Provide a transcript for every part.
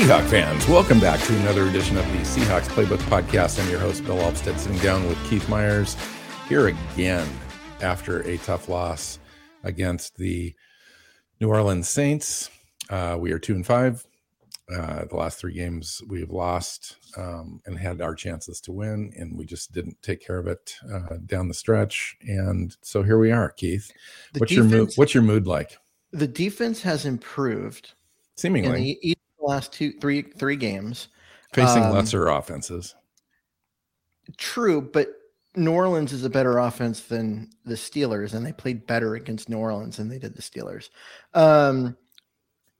Seahawk fans, welcome back to another edition of the Seahawks Playbook Podcast. I'm your host, Bill Alvstad, sitting down with Keith Myers here again after a tough loss against the New Orleans Saints. Uh, we are two and five. Uh, the last three games we've lost um, and had our chances to win, and we just didn't take care of it uh, down the stretch. And so here we are, Keith. The what's your mood? What's your mood like? The defense has improved in Seemingly the, the last two, three, three games. facing um, lesser offenses. True, but New Orleans is a better offense than the Steelers, and they played better against New Orleans than they did the Steelers. Um,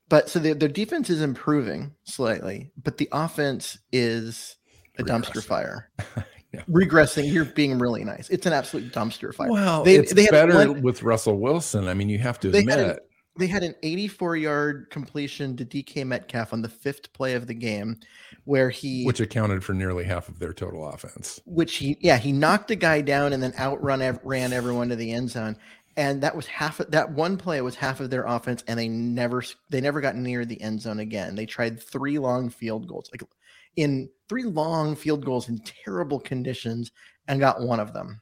but so their, their defense is improving slightly, but the offense is a dumpster fire. Yeah. Regressing, you're being really nice. It's an absolute dumpster fire. Well, They- it's they better one- with Russell Wilson. I mean, you have to admit. They had an 84 yard completion to DK Metcalf on the fifth play of the game, where he which accounted for nearly half of their total offense. which he yeah he knocked a guy down and then outrun ran everyone to the end zone. And that was half of that one play was half of their offense and they never they never got near the end zone again. They tried three long field goals like in three long field goals in terrible conditions and got one of them.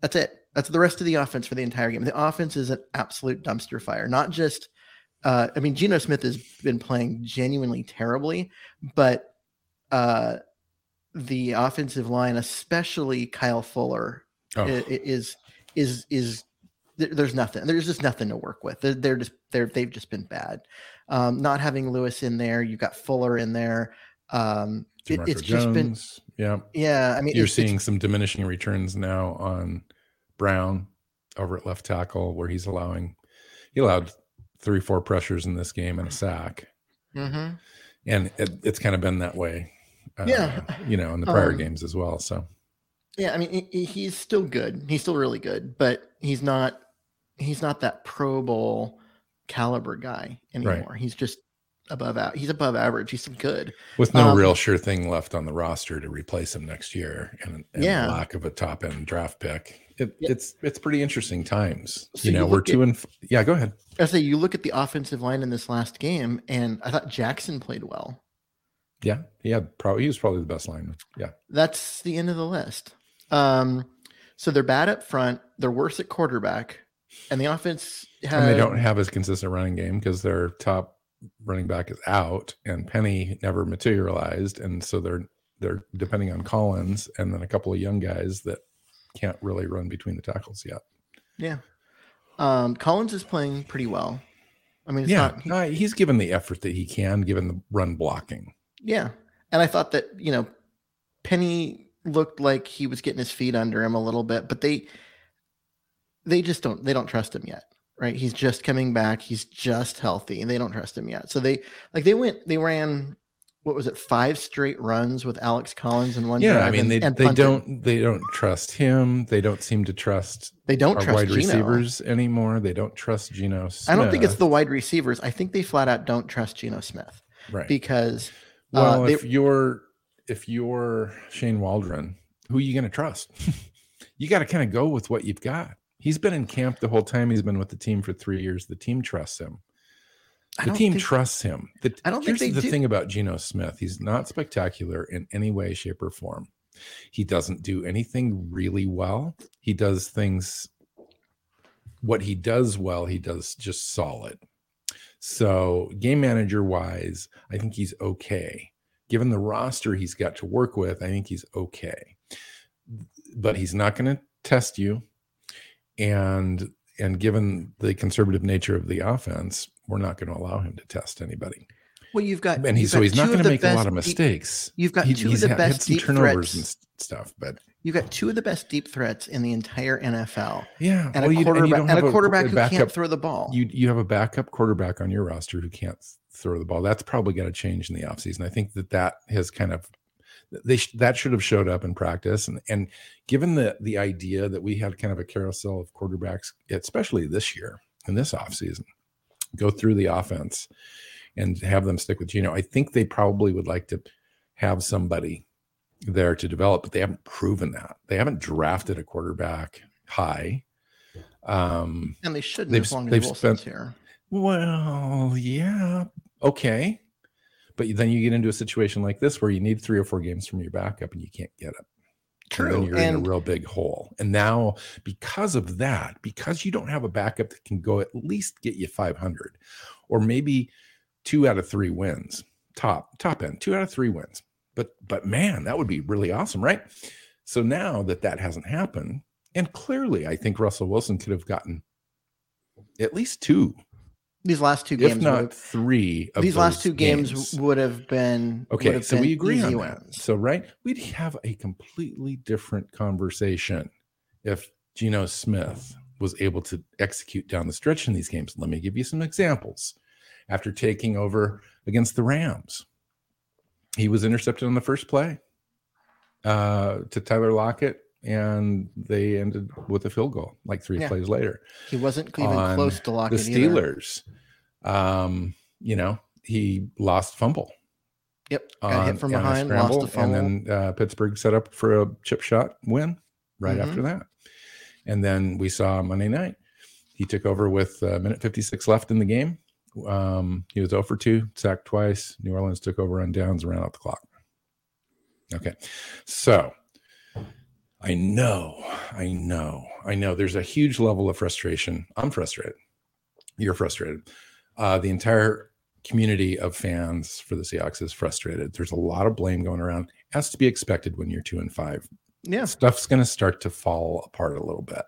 That's it that's the rest of the offense for the entire game the offense is an absolute dumpster fire not just uh, I mean, Geno Smith has been playing genuinely terribly, but uh, the offensive line, especially Kyle Fuller, Oh. is is is there's nothing. There's just nothing to work with. They're, they're just they're they've just been bad. Um, not having Lewis in there, you've got Fuller in there. Um, it- it's just been yeah. yeah. I mean, You're seeing some diminishing returns now on Brown over at left tackle, where he's allowing he allowed three, four pressures in this game and a sack, Mhm. and it, it's kind of been that way. Uh, Yeah. you know, in the prior Um, games as well. So Yeah, I mean, he- he, he's still good. He's still really good, but he's not he's not that Pro Bowl caliber guy anymore. He's just above out. He's above average. He's good. with no Um, real sure thing left on the roster to replace him next year, and, and Yeah. lack of a top end draft pick, it, it's it's pretty interesting times. So you you know, we're two and f- yeah. Go ahead. I say you look at the offensive line in this last game, and I thought Jackson played well. Yeah, he had probably he was probably the best lineman. Yeah, That's the end of the list. Um, so they're bad up front. They're worse at quarterback, and the offense has and they don't have as consistent running game because their top running back is out, and Penny never materialized, and so they're they're depending on Collins and then a couple of young guys that can't really run between the tackles yet. Yeah. Um, Collins is playing pretty well. I mean, yeah, not, no, he's given the effort that he can, given the run blocking. Yeah, and I thought that you know, Penny looked like he was getting his feet under him a little bit, but they they just don't they don't trust him yet, right? He's just coming back. He's just healthy, and they don't trust him yet. So they like they went they ran what was it five straight runs with Alex Collins in one. Yeah, I mean and, they and they don't they don't trust him. They don't seem to trust they don't trust wide Geno. receivers anymore. They don't trust Geno. Smith. I don't think it's the wide receivers. I think they flat out don't trust Geno Smith right because Well, uh, they, if you're if you're Shane Waldron, who are you going to trust? you got to kind of go with what you've got. He's been in camp the whole time. He's been with the team for three years. The team trusts him. The team think- trusts him. The, I don't think they the do. thing about Geno Smith. He's not spectacular in any way, shape, or form. He doesn't do anything really well. He does things. What he does well, he does just solid. So, game manager wise, I think he's okay. Given the roster he's got to work with, I think he's okay. But he's not going to test you. And and given the conservative nature of the offense, we're not going to allow him to test anybody. well, you've got And he's so he's not going to make a lot of mistakes. you've got He- two of the had- best had deep turnovers threats. and stuff, but You've got two of the best deep threats in the entire NFL, yeah, and well, a quarterback don't and, a quarterback a who backup- can't throw the ball. You you have a backup quarterback on your roster who can't throw the ball. That's probably got to change in the offseason. I think that that has kind of they sh- that should have showed up in practice and and given the the idea that we had kind of a carousel of quarterbacks especially this year in this offseason go through the offense and have them stick with Geno. I think they probably would like to have somebody there to develop, but they haven't proven that. They haven't drafted a quarterback high. Um, and they shouldn't they've- as long as they've Wilson's spent- here. well, yeah, okay. But then you get into a situation like this where you need three or four games from your backup and you can't get it. And then True, you're in a real big hole. And now, because of that, because you don't have a backup that can go at least get you 500 or maybe two out of three wins, top, top end, two out of three wins. But, but man, that would be really awesome, right? So now that that hasn't happened, and clearly I think Russell Wilson could have gotten at least two, these last two games, if games, not would three of these last two games, would have been Okay, have so been we agree on that. So right, we'd have a completely different conversation if Geno Smith was able to execute down the stretch in these games. Let me give you some examples. After taking over against the Rams, he was intercepted on the first play uh, to Tyler Lockett, and they ended with a field goal like three Yeah. plays later He wasn't even on close to locking the Steelers. Um, you know, he lost fumble. Yep, got hit from on behind, lost scramble, a fumble. and then uh, Pittsburgh set up for a chip shot win right Mhm. after that. And then we saw Monday night. He took over with a minute 56 left in the game. Um, he was 0 for 2, sacked twice. New Orleans took over on downs, ran out the clock. Okay. So I know, I know, I know there's a huge level of frustration. I'm frustrated. You're frustrated. Uh, the entire community of fans for the Seahawks is frustrated. There's a lot of blame going around, as to be expected when you're two and five. yeah, Stuff's going to start to fall apart a little bit.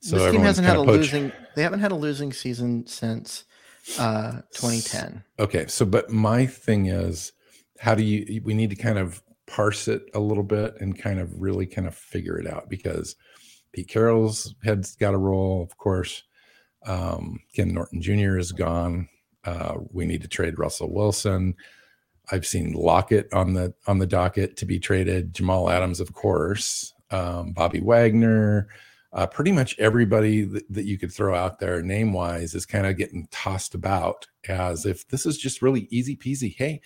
So this team hasn't had a poach- losing. They haven't had a losing season since uh 2010. Okay, so but my thing is, how do you? We need to kind of parse it a little bit and kind of really kind of figure it out because Pete Carroll's head's got a roll, of course. Um, Ken Norton Jr. is gone. Uh, we need to trade Russell Wilson. I've seen Lockett on the on the docket to be traded. Jamal Adams, of course. Um, Bobby Wagner. Uh, pretty much everybody that, that you could throw out there name wise is kind of getting tossed about as if this is just really easy peasy. Hey,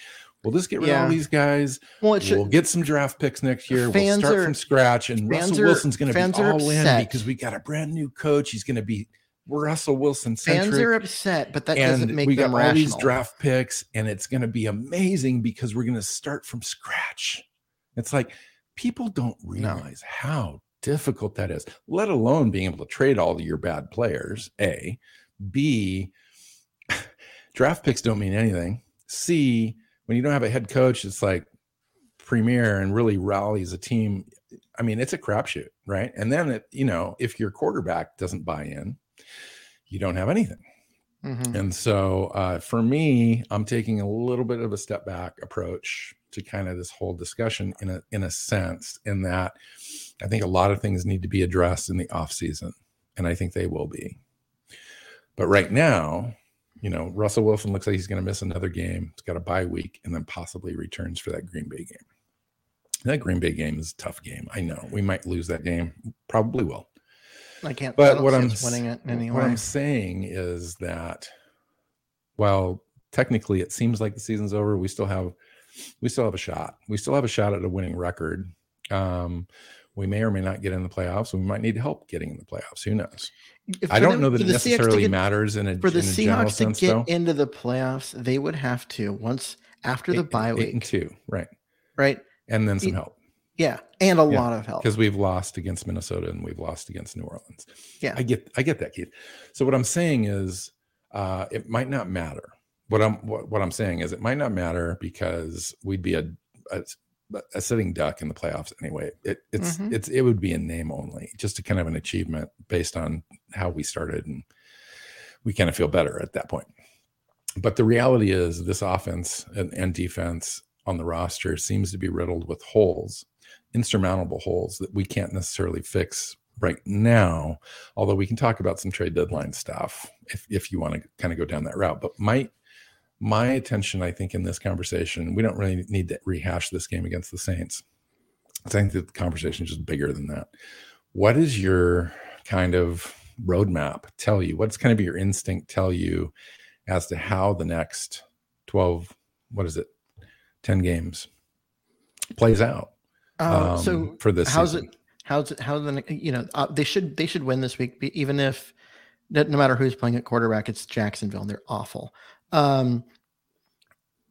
we'll just get rid of all these guys. Well, should. We'll get some draft picks next year. We'll start are- from scratch, and Russell are- Wilson's going to be all in because we got a brand new coach. He's going to be Russell Wilson fans are upset, but that doesn't and make we got them all these draft picks, and it's going to be amazing because we're going to start from scratch. It's like people don't realize how difficult that is, let alone being able to trade all your bad players. A, B, draft picks don't mean anything. C, when you don't have a head coach, it's like premier and really rallies a team. I mean, it's a crapshoot, right? And then, it, you know, if your quarterback doesn't buy in, you don't have anything. Mm-hmm. And so, uh, for me, I'm taking a little bit of a step back approach to kind of this whole discussion in a in a sense, in that I think a lot of things need to be addressed in the off season, and I think they will be. But right now, you know, Russell Wilson looks like he's going to miss another game. He's got a bye week and then possibly returns for that Green Bay game. That Green Bay game is a tough game. I know we might lose that game. Probably will. I can't. But I what I'm winning it anyway. What I'm saying is that while technically it seems like the season's over, we still have we still have a shot. We still have a shot at a winning record. Um, we may or may not get in the playoffs. We might need help getting in the playoffs. Who knows? I don't them, know that it necessarily get, matters in a for the in Seahawks sense, to get though. into the playoffs. They would have to once after the eight, bye eight week, and two, right? Right, and then some help. Yeah, and a yeah. lot of help because we've lost against Minnesota and we've lost against New Orleans. Yeah, I get, I get that, Keith. So what I'm saying is, uh, it might not matter. What I'm, what, what I'm saying is, it might not matter because we'd be a, a a sitting duck in the playoffs anyway. It, it's mm-hmm. it's it would be a name only, just a kind of an achievement based on how we started, and we kind of feel better at that point. But the reality is, this offense and, and defense on the roster seems to be riddled with holes, insurmountable holes that we can't necessarily fix right now. Although we can talk about some trade deadline stuff if if you want to kind of go down that route. But my my attention, I think, in this conversation, we don't really need to rehash this game against the Saints. I think that the conversation is just bigger than that. What is your kind of roadmap tell you? What's kind of your instinct tell you as to how the next 12, what is it, 10 games plays out? Uh, um, so for this how's season? it how's it how the you know uh, they should they should win this week even if no matter who's playing at quarterback it's jacksonville they're awful um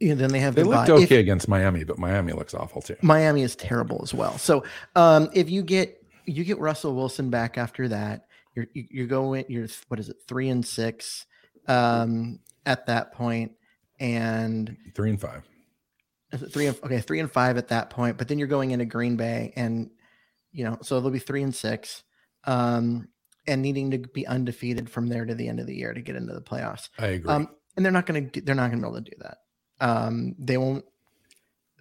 yeah, then they have they the looked okay If- against Miami, but Miami looks awful too. Miami is terrible as well. So um, if you get you get Russell Wilson back after that, you're you- you're going you're what is it three and six um, at that point, and Three and five. three and okay three and five at that point. But then you're going into Green Bay, and you know so they'll be three and six, um, and needing to be undefeated from there to the end of the year to get into the playoffs. I agree. Um, and they're not going to they're not going to be able to do that. Um, they won't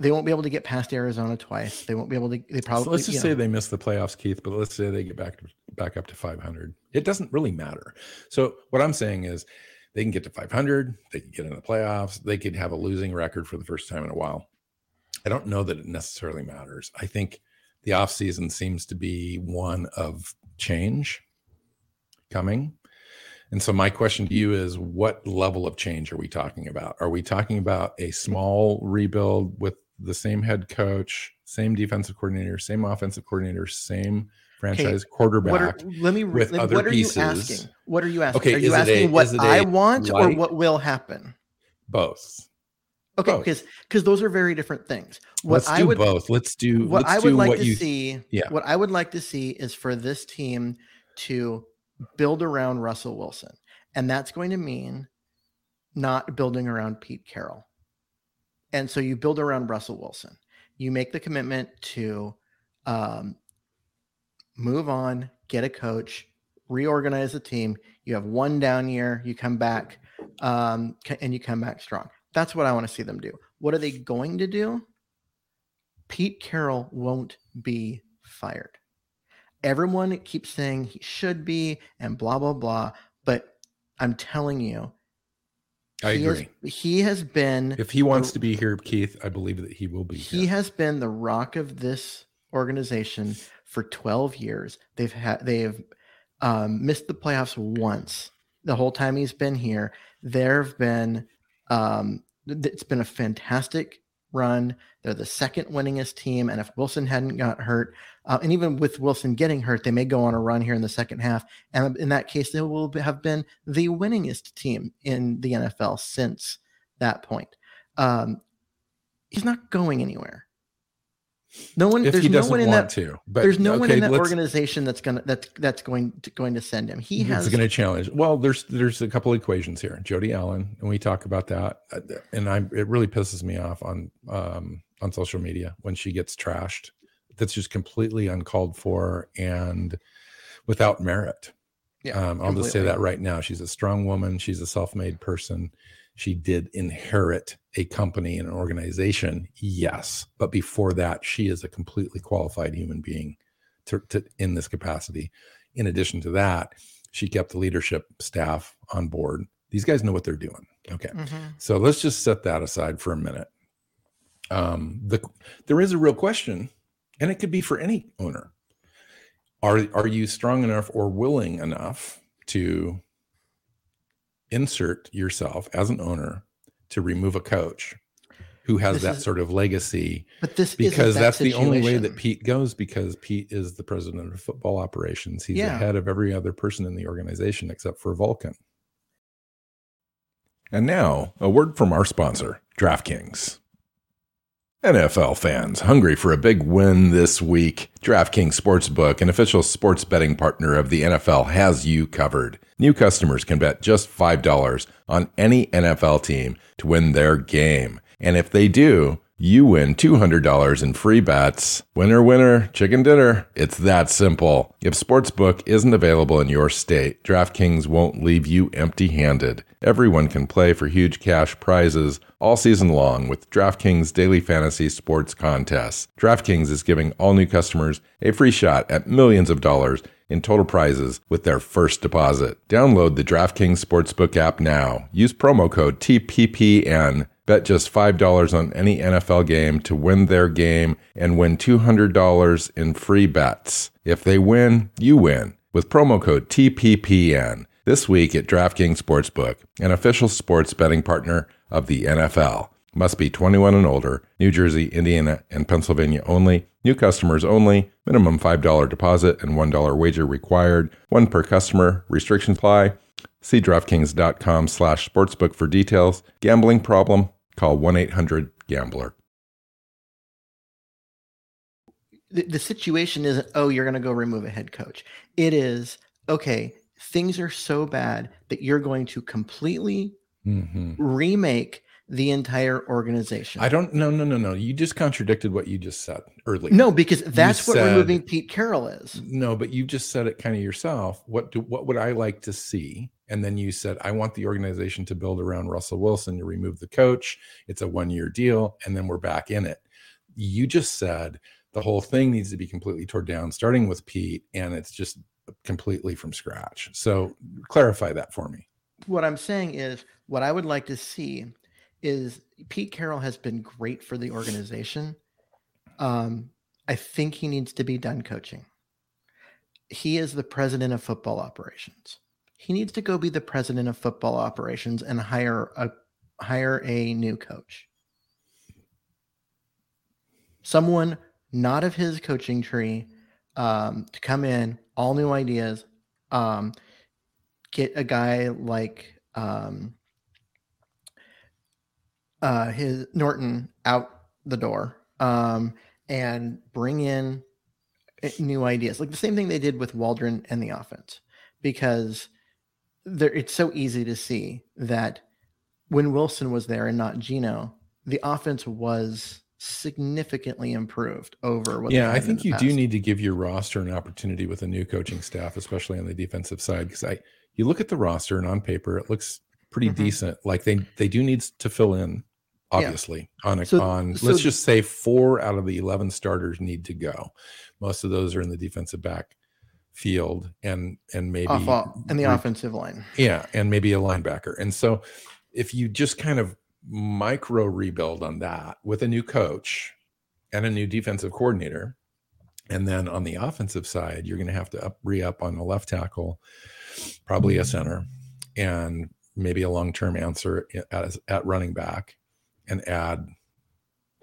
they won't be able to get past Arizona twice. They won't be able to. They probably So let's just say know, they miss the playoffs, Keith. But let's say they get back to, back up to 500. It doesn't really matter. So what I'm saying is, they can get to 500. They can get in the playoffs. They could have a losing record for the first time in a while. I don't know that it necessarily matters. I think the offseason seems to be one of change coming. And so my question to you is what level of change are we talking about? Are we talking about a small rebuild with the same head coach, same defensive coordinator, same offensive coordinator, same franchise quarterback what are, let me with let, other what are pieces? you asking? What are you asking? Okay, are you asking a- what I want or what will happen? Both. Okay, because because those are very different things. What Let's I do would both. Let's do what let's I would like to see. Yeah. What I would like to see is for this team to build around Russell Wilson, and that's going to mean not building around Pete Carroll. And so you build around Russell Wilson. You make the commitment to um, move on, get a coach, reorganize the team. You have one down year, you come back, um, and you come back strong. That's what I want to see them do. What are they going to do? Pete Carroll won't be fired. Everyone keeps saying he should be and blah, blah, blah. But I'm telling you, I he has- agree. he has been If he wants the- to be here, Keith, I believe that he will be he here. has been the rock of this organization for 12 years. They've had they have um, missed the playoffs once the whole time he's been here. There have been um, it's been a fantastic run. They're the second winningest team, and if Wilson hadn't got hurt, uh, and even with Wilson getting hurt, they may go on a run here in the second half. And in that case, they will have been the winningest team in the NFL since that point. Um, he's not going anywhere. No one. If there's he no one in want that. to, but there's no one in that organization that's gonna that's that's going to, going to send him. He has going to challenge. Well, there's there's a couple equations here. Jody Allen, and we talk about that, uh, and I it really pisses me off on um, on social media when she gets trashed. That's just completely uncalled for and without merit. Yeah, um, I'll just say that right now. She's a strong woman. She's a self-made person. She did inherit a company and an organization, yes, but before that, she is a completely qualified human being to, to in this capacity. In addition to that, she kept the leadership staff on board. These guys know what they're doing. Okay, Mhm. so let's just set that aside for a minute. Um, the there is a real question, and it could be for any owner. Are are you strong enough or willing enough to insert yourself as an owner to remove a coach who has This that is- sort of legacy? But this because that that's the only way that. Pete goes because Pete is the president of football operations. He's Yeah. ahead of every other person in the organization except for Vulcan. And now, a word from our sponsor, DraftKings. NFL fans hungry for a big win this week? DraftKings Sportsbook, an official sports betting partner of the NFL, has you covered. New customers can bet just $5 on any NFL team to win their game. And if they do, you win $200 in free bets. Winner, winner, chicken dinner. It's that simple. If Sportsbook isn't available in your state, DraftKings won't leave you empty handed. Everyone can play for huge cash prizes all season long with DraftKings Daily Fantasy Sports Contests. DraftKings is giving all new customers a free shot at millions of dollars in total prizes with their first deposit. Download the DraftKings Sportsbook app now. Use promo code TPPN. Bet just $5 on any NFL game to win their game and win $200 in free bets. If they win, you win with promo code TPPN. This week at DraftKings Sportsbook, an official sports betting partner of the NFL. Must be 21 and older, New Jersey, Indiana, and Pennsylvania only. New customers only. Minimum $5 deposit and $1 wager required. One per customer. Restrictions apply. See DraftKings.com slash sportsbook for details. Gambling problem? Call 1-800-GAMBLER. the, the situation isn't oh you're going to go remove a head coach it is okay things are so bad that you're going to completely Mm-hmm. remake the entire organization I don't, no, no, no, no. You just contradicted what you just said earlier. no because that's what said- removing pete carroll is No, but you just said it kind of yourself. What do what would I like to see? And then you said, I want the organization to build around Russell Wilson to remove the coach. It's a one year deal, and then we're back in it. You just said the whole thing needs to be completely torn down, starting with Pete, and it's just completely from scratch. So clarify that for me. what i'm saying is what i would like to see is pete carroll has been great for the organization. Um, i think he needs to be done coaching. He is the president of football operations. He needs to go be the president of football operations and hire a hire a new coach. Someone not of his coaching tree um, to come in all new ideas um, get a guy like um, uh, his Norton out the door um, and bring in uh, new ideas, like the same thing they did with Waldron and the offense, because there it's so easy to see that when Wilson was there and not Geno, the offense was significantly improved over what yeah, I think you do need to give your roster an opportunity with a new coaching staff, especially on the defensive side. Because I, you look at the roster and on paper it looks pretty Mhm. decent. Like they they do need to fill in, obviously. On a, So- on so let's just say four out of the eleven starters need to go. Most of those are in the defensive back field and and maybe Off, and the offensive line. yeah, and maybe a linebacker. And so if you just kind of micro rebuild on that with a new coach and a new defensive coordinator, and then on the offensive side, you're going to have to up, re up on a left tackle, probably a mm-hmm. center, and maybe a long term answer eh, at, at running back, and add,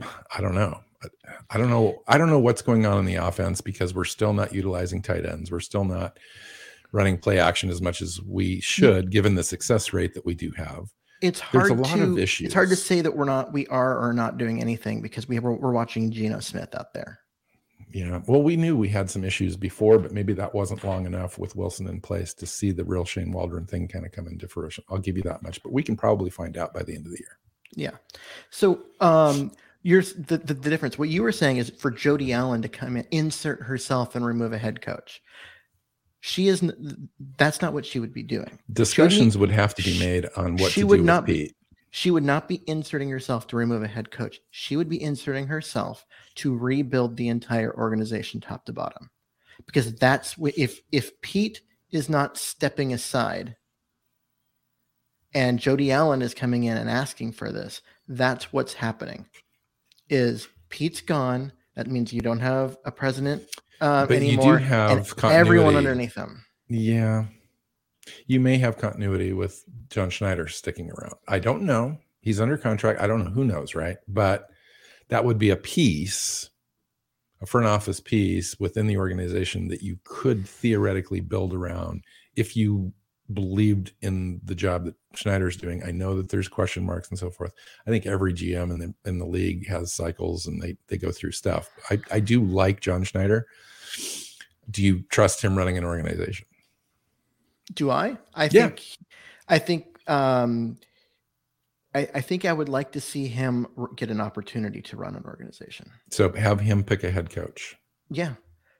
I don't know. I don't know. I don't know what's going on in the offense because we're still not utilizing tight ends. We're still not running play action as much as we should, given the success rate that we do have. it's hard There's a lot to of it's hard to say that we're not we are or not doing anything because we we're, we're watching Geno Smith out there. Yeah. Well, we knew we had some issues before, but maybe that wasn't long enough with Wilson in place to see the real Shane Waldron thing kind of come into fruition. I'll give you that much, but we can probably find out by the end of the year. Yeah. So um you're the, the, the difference. What you were saying is for Jody Allen to come in, insert herself and remove a head coach. She isn't that's not what she would be doing. Discussions Jody- would have to be made on what she to would do not with be Pete. she would not be inserting herself to remove a head coach. She would be inserting herself to rebuild the entire organization top to bottom. Because that's if if Pete is not stepping aside and Jody Allen is coming in and asking for this, that's what's happening. Is Pete's gone? That means you don't have a president uh, But you do have everyone underneath them. Yeah. You may have continuity with John Schneider sticking around. I don't know. He's under contract. I don't know. Who knows, right? But that would be a piece, a front office piece within the organization that you could theoretically build around if you believed in the job that Schneider's doing. I know that there's question marks and so forth. I think every GM in the in the league has cycles and they they go through stuff. I, I do like John Schneider. Do you trust him running an organization? Do I? I Yeah. think I think um I, I think I would like to see him get an opportunity to run an organization. So have him pick a head coach. Yeah.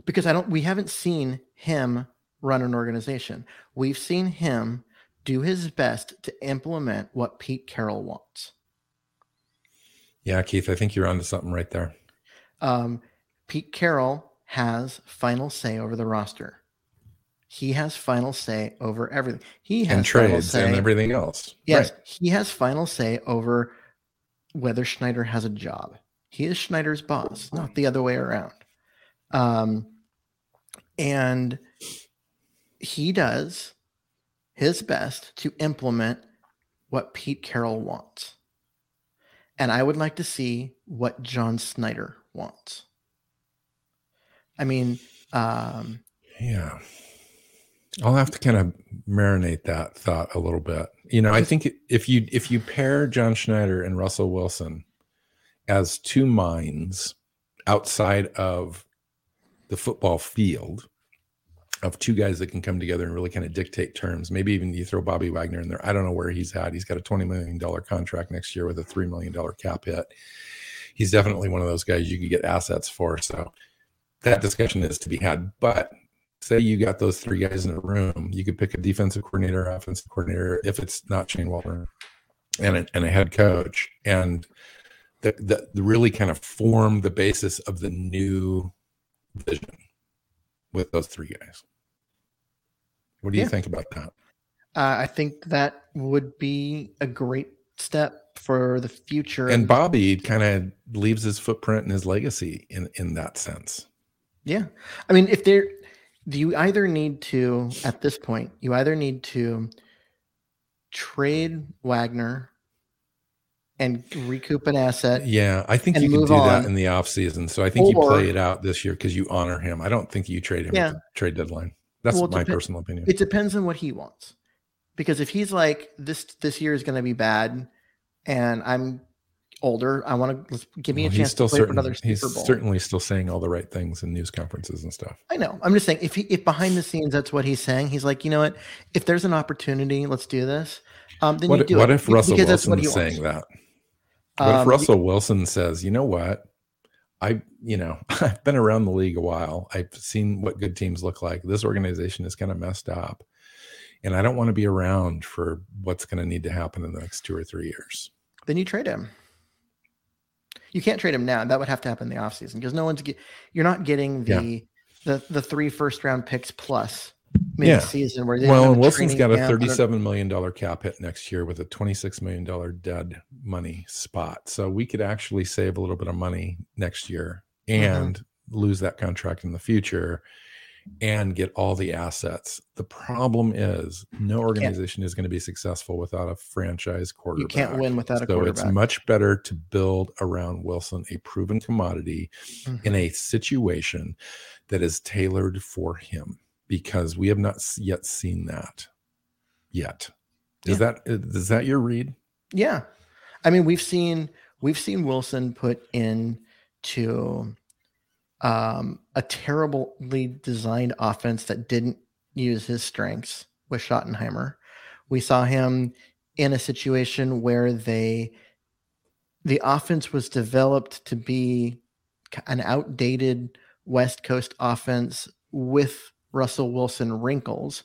Because I don't we haven't seen him run an organization. We've seen him do his best to implement what Pete Carroll wants. Yeah, Keith, I think you're onto something right there. Um, Pete Carroll has final say over the roster. He has final say over everything. He has And final trades say, and everything else. Yes, Right. he has final say over whether Schneider has a job. He is Schneider's boss, not the other way around. Um, and he does his best to implement what Pete Carroll wants. And I would like to see what John Schneider wants. I mean, um, Yeah. I'll have to kind of marinate that thought a little bit. You know, I think if you if you pair John Schneider and Russell Wilson as two minds outside of the football field of two guys that can come together and really kind of dictate terms. Maybe even you throw Bobby Wagner in there. I don't know where he's at. He's got a $20 million contract next year with a $3 million cap hit. He's definitely one of those guys you could get assets for. So that discussion is to be had. But say you got those three guys in a room, you could pick a defensive coordinator, offensive coordinator, if it's not Shane Waldron, and a, and a head coach, and the really kind of form the basis of the new vision with those three guys. What do you think about that? uh, I think that would be a great step for the future. And Bobby kind of leaves his footprint and his legacy in in that sense. Yeah. I mean, if there, do you either need to, at this point, you either need to trade Wagner and recoup an asset. Yeah, I think you can do that on, in the off season. So I think you play it out this year because you honor him. I don't think you trade him Yeah. at the trade deadline. That's Well, my depen- personal opinion. It depends on what he wants. Because if he's like, this this year is going to be bad and I'm older, I want to give me Well, a he's chance still to play certain, another he's Bowl. certainly still saying all the right things in news conferences and stuff. I know. I'm just saying if he if behind the scenes that's what he's saying, he's like, you know what? If there's an opportunity, let's do this. Um, then What, you do what it if Russell because that's what Wilson is wants. saying that? What if Um, Russell Wilson says, you know what? I, you know, I've been around the league a while. I've seen what good teams look like. This organization is kind of messed up. And I don't want to be around for what's going to need to happen in the next two or three years. then you trade him. You can't trade him now. That would have to happen in the offseason because no one's get, you're not getting Yeah. the the the three first round picks plus Yeah. mid-season where they Well, and Wilson's got a camp, I don't- $37 million cap hit next year with a $26 million dead money spot. So we could actually save a little bit of money next year Mm-hmm. and lose that contract in the future and get all the assets. The problem is no organization is going to be successful without a franchise quarterback. You can't win without a quarterback. so it's much better to build around Wilson a proven commodity Mhm. in a situation that is tailored for him because we have not yet seen that yet. Is that is that your read? Yeah. I mean, we've seen we've seen Wilson put in to um, a terribly designed offense that didn't use his strengths with Schottenheimer. We saw him in a situation where they the offense was developed to be an outdated West Coast offense with Russell Wilson wrinkles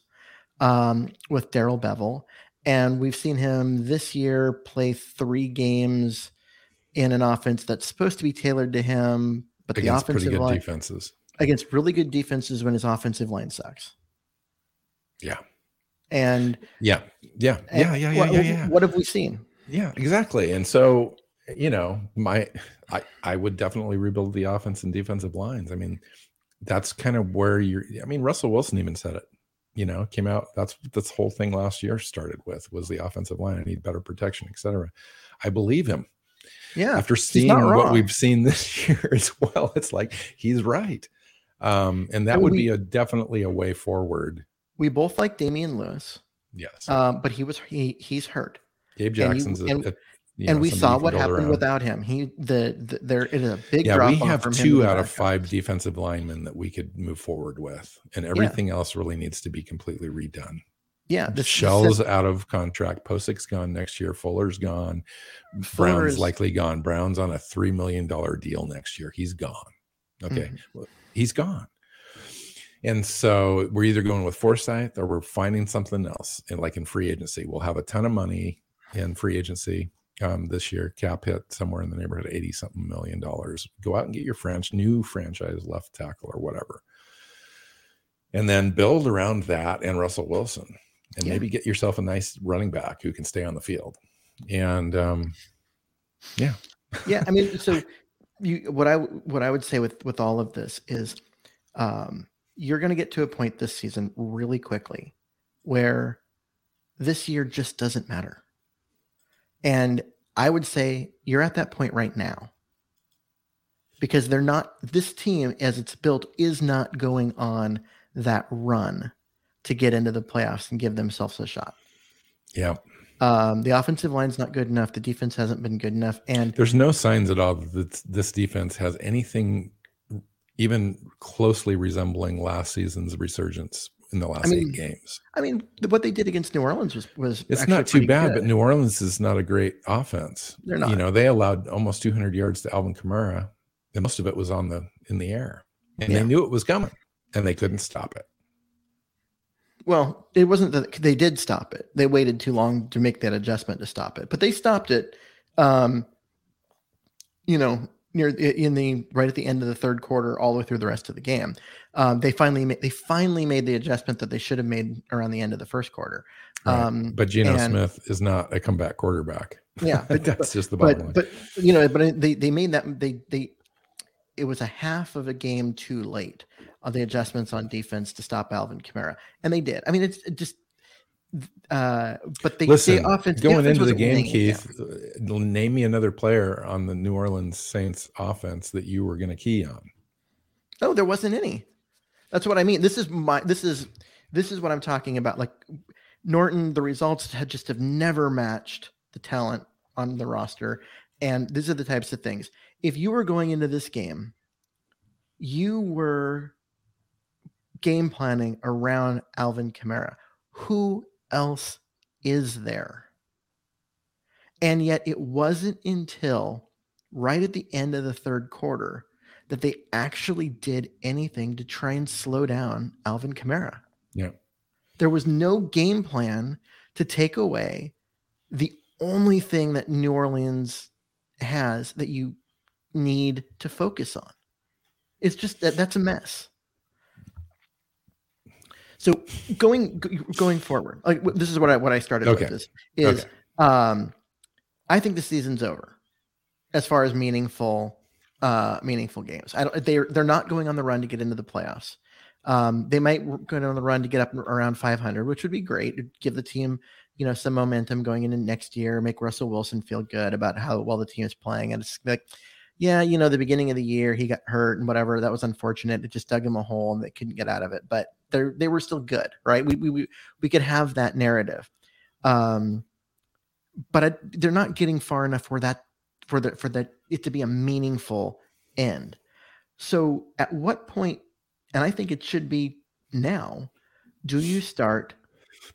um, with Darrell Bevell. And we've seen him this year play three games in an offense that's supposed to be tailored to him, but against the offensive pretty good line defenses. against really good defenses when his offensive line sucks. Yeah. And Yeah. Yeah. Yeah. Yeah. Yeah. what, Yeah. Yeah. what have we seen? Yeah, exactly. And so, you know, my I I would definitely rebuild the offense and defensive lines. I mean, that's kind of where you're I mean, Russell Wilson even said it. You know, came out that's this whole thing last year started with was the offensive line. I need better protection, etc. I believe him. Yeah. After seeing what we've seen this year as well, it's like he's right. Um, and that would we- be a definitely a way forward. We both like Damien Lewis, Yes. um, but he was he he's hurt. Gabe and you- Jackson's a, a- and know, we saw what happened around. without him. He the, the there is a big yeah, drop we have two out of five defensive linemen that we could move forward with, and everything else really needs to be completely redone. Yeah, this Shell's out of contract. Pocic's gone next year. Fuller's gone. Fuller Brown's likely gone. Brown's on a three million dollar deal next year. He's gone. Okay, Mhm. He's gone. And so we're either going with Forsythe or we're finding something else. And like in free agency, we'll have a ton of money in free agency um, this year. Cap hit somewhere in the neighborhood of eighty something million dollars. Go out and get your French new franchise left tackle or whatever, and then build around that and Russell Wilson, and Yeah. maybe get yourself a nice running back who can stay on the field. And um, yeah, yeah i mean so you what i what i would say with with all of this is um you're going to get to a point this season really quickly where this year just doesn't matter and i would say you're at that point right now. Because they're not this team as it's built is not going on that run to get into the playoffs and give themselves a shot. Yeah. um, the offensive line's not good enough. The defense hasn't been good enough. And There's no signs at all that this defense has anything even closely resembling last season's resurgence in the last mean, eight games. I mean, what they did against New Orleans was was It's actually not too bad, good. but New Orleans is not a great offense. They're You know, they allowed almost 200 yards to Alvin Kamara, and most of it was on the in the air, and Yeah. they knew it was coming, and they couldn't stop it. well, it wasn't that they did stop it. They waited too long to make that adjustment to stop it, but they stopped it. Um, you know, near in the right at the end of the third quarter, all the way through the rest of the game. Um, they finally made they finally made the adjustment that they should have made around the end of the first quarter. Right. Um, but Geno and- Smith is not a comeback quarterback. Yeah, but that's but- just the bottom but, line. But you know, but they they made that they they it was a half of a game too late on the adjustments on defense to stop Alvin Kamara, and they did. I mean, it's it just. Uh, but they, Listen, they offense going offense into the game, Keith, uh, name me another player on the New Orleans Saints offense that you were going to key on. Oh, there wasn't any. That's what I mean. This is my. This is this is what I'm talking about. Like Norton, the results had just have never matched the talent on the roster, and these are the types of things. If you were going into this game, you were game planning around Alvin Kamara. Who else is there? And yet, it wasn't until right at the end of the third quarter that they actually did anything to try and slow down Alvin Kamara. Yeah. There was no game plan to take away the only thing that New Orleans has that you need to focus on. It's just that that's a mess. So going going forward, like this is what I what I started Okay. with this is Okay. um I think the season's over as far as meaningful uh meaningful games. I don't they're they're not going on the run to get into the playoffs. Um they might go on the run to get up around 500, which would be great. It'd give the team, you know, some momentum going into next year, make Russell Wilson feel good about how well the team is playing and it's like yeah, you know, the beginning of the year he got hurt and whatever. That was unfortunate. It just dug him a hole and they couldn't get out of it. But they they were still good, right? We we we, we could have that narrative. Um, but I, they're not getting far enough for that for the for that it to be a meaningful end. So at what point, and I think it should be now, do you start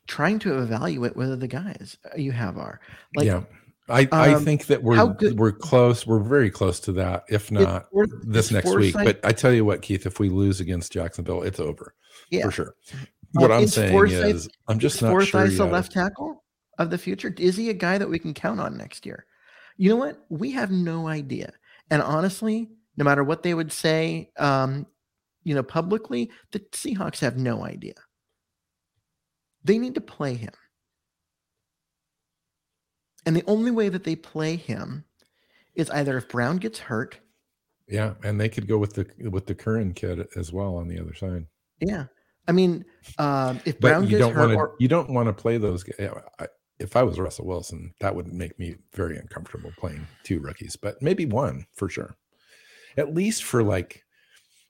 trying to evaluate whether the guys you have are like yeah. I, I um, think that we're good- we're close. We're very close to that, if not for- this is next week. But I tell you what, Keith, if we lose against Jacksonville, it's over Yeah. for sure. Uh, What I'm saying is, I'm just is not sure Forsythe a left tackle of the future? Is he a guy that we can count on next year? You know what? We have no idea. And honestly, no matter what they would say, um, you know, publicly, the Seahawks have no idea. They need to play him. And the only way that they play him is either if Brown gets hurt, Yeah, and they could go with the with the Curhan kid as well on the other side. yeah. I mean, um, if But Brown you gets don't hurt, want to or, you don't want to play those. g- yeah, I, if I was Russell Wilson, that would make me very uncomfortable playing two rookies, but maybe one for sure, at least for like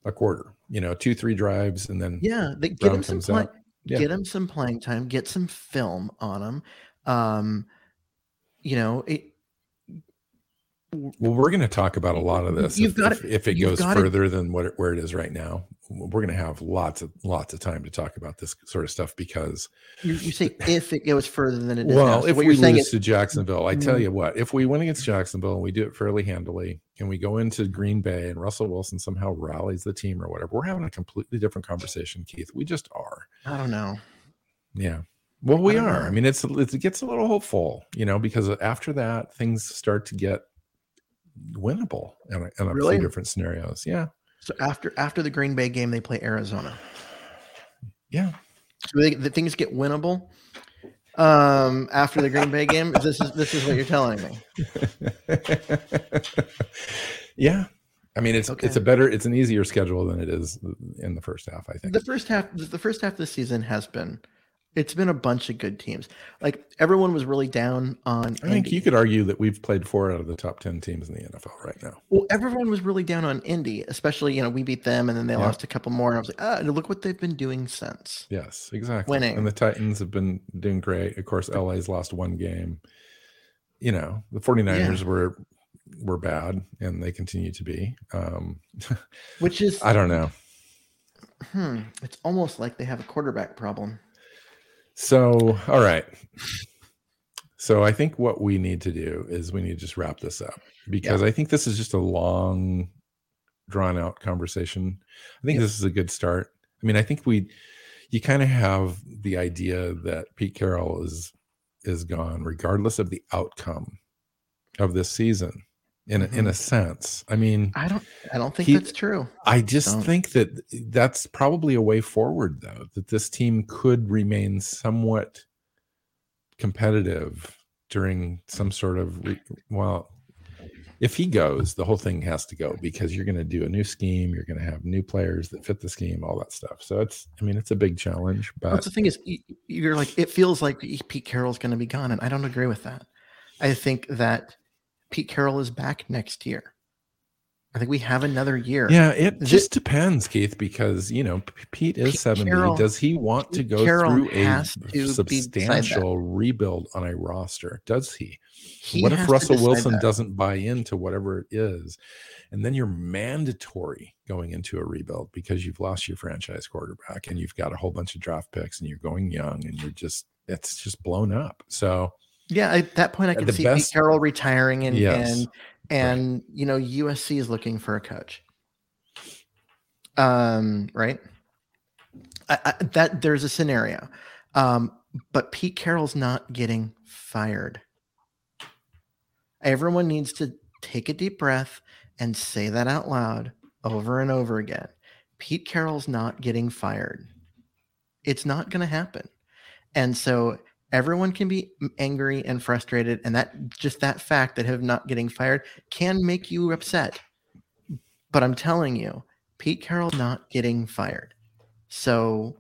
a quarter. You know, two three drives, and then yeah, they, get him some play. Yeah. get him some playing time, get some film on him. Um, you know, it, Well, we're going to talk about a lot of this. You've if, got if, it- if it goes further than what it, where it is right now. We're going to have lots of lots of time to talk about this sort of stuff because, you, you say if it goes further than it is. now. well, So if we lose is, to Jacksonville, I tell Mm. you what, if we win against Jacksonville and we do it fairly handily, and we go into Green Bay and Russell Wilson somehow rallies the team or whatever, we're having a completely different conversation, Keith. We just are. I don't know. Yeah. Well, we don't are. know. I mean, it's it gets a little hopeful, you know, because after that, things start to get winnable in a, in a Really? few different scenarios. Yeah. So after after the Green Bay game, they play Arizona. Yeah. So they, the things get winnable. Um, after the Green Bay game, this is this is what you're telling me. yeah. I mean, it's it's a better, it's an easier schedule than it is in the first half. I think. The first half, the first half of the season has been, it's been a bunch of good teams. Like everyone was really down on. I think you could argue that we've played four out of the top ten teams in the NFL right now. Well, everyone was really down on Indy, especially you know we beat them and then they Yeah. lost a couple more, and I was like, ah, and look what they've been doing since. Yes, exactly. Winning. And the Titans have been doing great. Of course, LA's lost one game. You know, the 49ers were were bad and they continue to be. Um Which is, I don't know. hmm, it's almost like they have a quarterback problem. So, all right. So I think what we need to do is we need to just wrap this up because I think this is just a long drawn out conversation. I think this is a good start. I mean, I think we you kind of have the idea that Pete Carroll is is gone regardless of the outcome of this season in a, in a mm-hmm. sense. I mean, I don't, I don't think He- that's true. I just Don't. think that that's probably a way forward, though, that this team could remain somewhat competitive during some sort of, re- well, if he goes, the whole thing has to go because you're going to do a new scheme. You're going to have new players that fit the scheme, all that stuff. So it's, I mean, it's a big challenge, but the thing is, you're like, it feels like Pete Carroll's going to be gone, and I don't agree with that. I think that Pete Carroll is back next year. I think we have another year. yeah, it just depends, Keith, because, you know, Pete is Pete 70. Carroll- Does he want to go Carroll through a to be beside substantial rebuild on a roster? Does he? He what if Russell Wilson that. doesn't buy into whatever it is? And then you're mandatory going into a rebuild because you've lost your franchise quarterback and you've got a whole bunch of draft picks and you're going young and you're just, it's just blown up. So, Yeah, at that point, I can see best- Pete Carroll retiring, and Yes. and and you know USC is looking for a coach. Um, right. I, I, that there's a scenario, um, but Pete Carroll's not getting fired. Everyone needs to take a deep breath and say that out loud over and over again. Pete Carroll's not getting fired. It's not going to happen. And so everyone can be angry and frustrated and that just that fact that him not getting fired can make you upset. But I'm telling you, Pete carroll not getting fired. So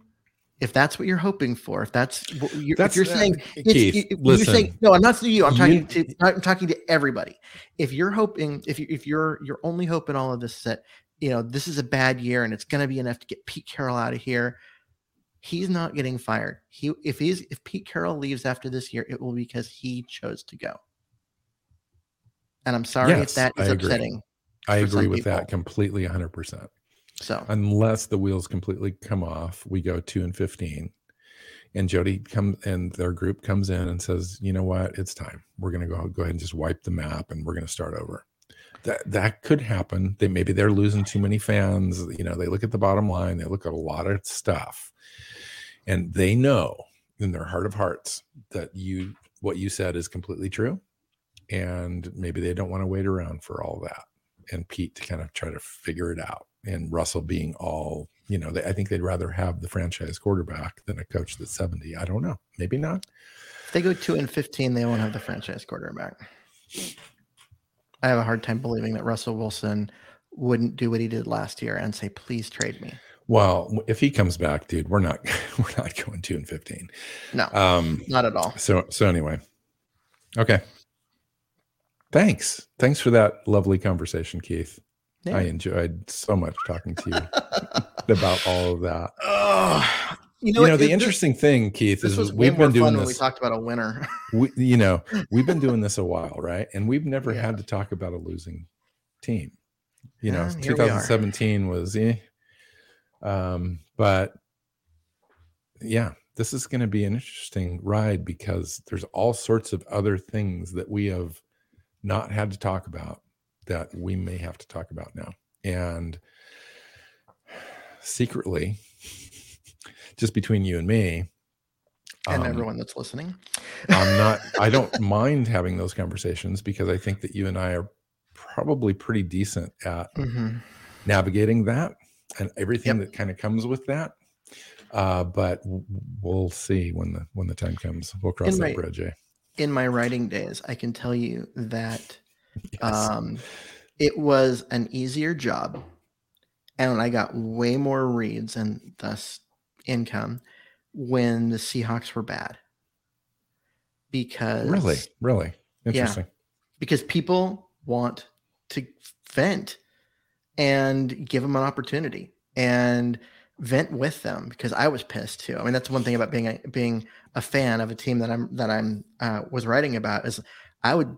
if that's what you're hoping for, if that's what you're, That's, if you're uh, saying, Keith, you- you're saying no, I'm not to you. I'm talking You- to I'm talking to everybody. If you're hoping, if you if you're your only hope in all of this is that you know this is a bad year and it's going to be enough to get Pete Carroll out of here, He's not getting fired. He if he's if Pete Carroll leaves after this year, it will be because he chose to go. And I'm sorry Yes, if that is I upsetting. I agree with people. that completely 100%. So Unless the wheels completely come off, we go 2 and 15. And Jody comes and their group comes in and says, "You know what? It's time. We're going to go go ahead and just wipe the map and we're going to start over." That that could happen. They maybe they're losing too many fans, you know, they look at the bottom line, they look at a lot of stuff. And they know in their heart of hearts that you what you said is completely true. And maybe they don't want to wait around for all that and Pete to kind of try to figure it out. And Russell being all, you know, they, I think they'd rather have the franchise quarterback than a coach that's 70. I don't know. Maybe not. if they go two and fifteen, they won't have the franchise quarterback. I have a hard time believing that Russell Wilson wouldn't do what he did last year and say, "Please trade me." Well, if he comes back, dude, we're not we're not going 2 and 15. No, Um not at all. so so anyway. Okay. Thanks. Thanks for that lovely conversation, Keith. Yeah. I enjoyed so much talking to you about all of that. Oh, you know, you know, what? the This- interesting thing, Keith, This is was we've been doing when we this. talked about a winner. we, you know, we've been doing this a while, right? And we've never Yeah. had to talk about a losing team. You know, Yeah, here we are. 2017 was eh. Um, but yeah, this is going to be an interesting ride because there's all sorts of other things that we have not had to talk about that we may have to talk about now. And secretly, just between you and me, and um, everyone that's listening. I'm not, I don't mind having those conversations because I think that you and I are probably pretty decent at Mhm. navigating that and everything Yep. that kind of comes with that. Uh, but we'll see when the when the time comes. We'll cross In that my- bridge. Eh? In my writing days, I can tell you that Yes. um, it was an easier job, and I got way more reads and thus income when the Seahawks were bad. Because really, really interesting. because people want to vent and give them an opportunity and vent with them because I was pissed too. I mean, that's one thing about being a, being a fan of a team that I'm that I'm uh, was writing about is I would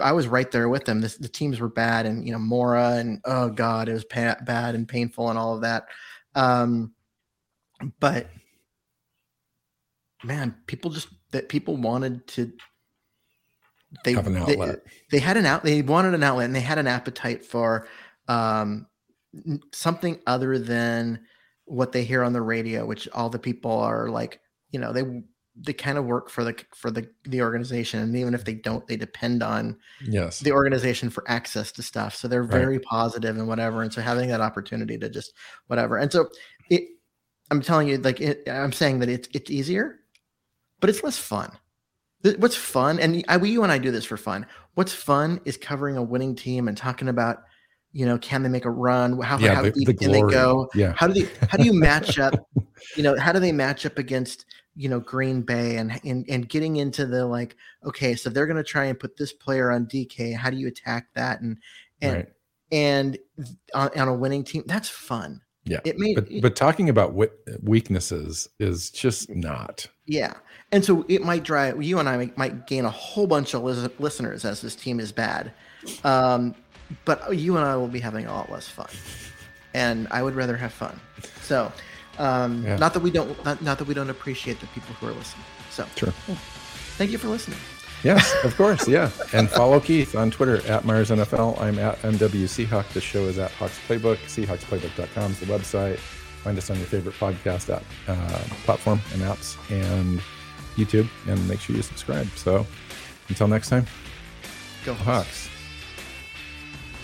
I was right there with them. This, the teams were bad and you know Mora and oh god, it was pa- bad and painful and all of that. Um, but man, people just that people wanted to they Have an they- outlet. They, had an out they wanted an outlet and they had an appetite for um something other than what they hear on the radio, which all the people are like, you know, they they kind of work for the for the the organization and even if they don't they depend on Yes. the organization for access to stuff so they're Right. very positive and whatever and so having that opportunity to just whatever and so it i'm telling you like it, i'm saying that it's it's easier but it's less fun what's fun and I, we, you and i do this for fun what's fun is covering a winning team and talking about you know can they make a run how, Yeah, how the- deep the can they go Yeah. how do they how do you match up you know how do they match up against you know green bay and and, and getting into the like okay so they're going to try and put this player on dk how do you attack that and and Right. and on, on a winning team that's fun Yeah. it made But but talking about weaknesses is just not. yeah and so it might drive you and i might- might gain a whole bunch of listeners as this team is bad um but you and i will be having a lot less fun and i would rather have fun so um Yeah. not that we don't not, not that we don't appreciate the people who are listening so Sure. thank you for listening Yes, of course. Yeah. And follow Keith on Twitter at Myers NFL. I'm at MW Seahawk. The show is at Hawks Playbook. SeahawksPlaybook.com is the website. Find us on your favorite podcast app, uh, platform and apps and YouTube. And make sure you subscribe. So until next time, go Hawks.